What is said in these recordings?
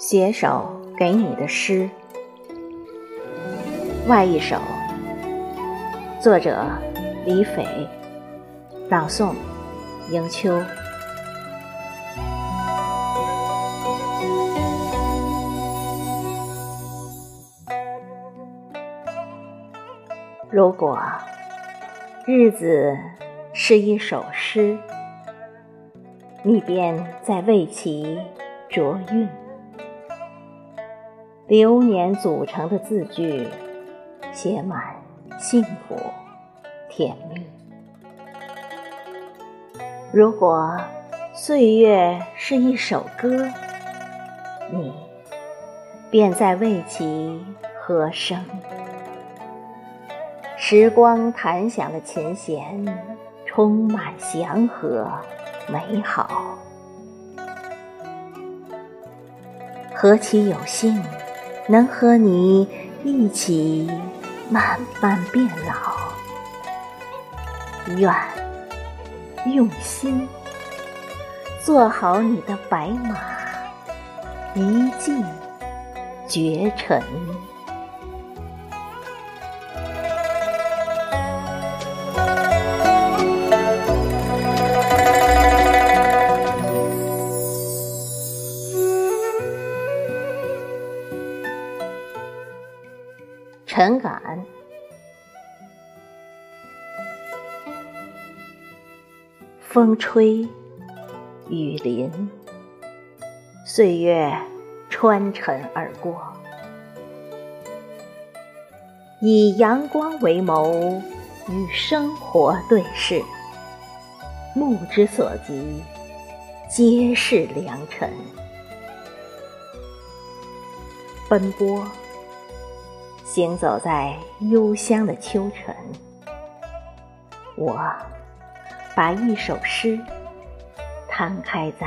写首给你的诗，外一首，作者李斐，朗诵迎秋。如果日子是一首诗，你便在为其着韵。流年组成的字句，写满幸福甜蜜。如果岁月是一首歌，你便在为其和声。时光弹响的琴弦，充满祥和美好。何其有幸！能和你一起慢慢变老，愿用心做好你的白马，一骑绝尘。尘感，风吹雨淋，岁月穿尘而过，以阳光为眸，与生活对视，目之所及，皆是良辰，奔波。行走在幽香的秋晨，我把一首诗摊开在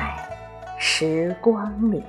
时光里。